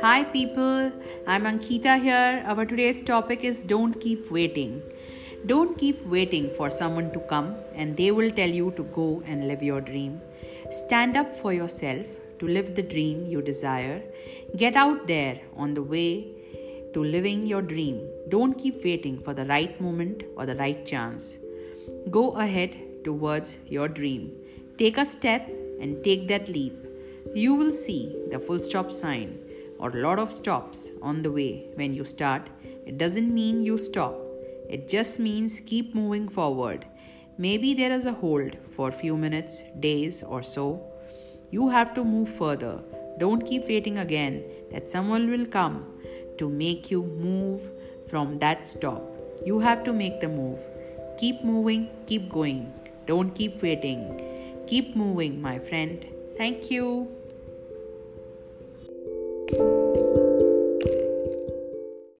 Hi, people. I'm Ankita here. Our today's topic is Don't Keep Waiting. Don't keep waiting for someone to come and they will tell you to go and live your dream. Stand up for yourself to live the dream you desire. Get out there on the way to living your dream. Don't keep waiting for the right moment or the right chance. Go ahead towards your dream. Take a step and take that leap. You will see the full stop sign or a lot of stops on the way when you start, it doesn't mean you stop. It just means keep moving forward. Maybe there is a hold for a few minutes, days, or so. You have to move further. Don't keep waiting again that someone will come to make you move from that stop. You have to make the move. Keep moving, keep going. Don't keep waiting. Keep moving, my friend. Thank you.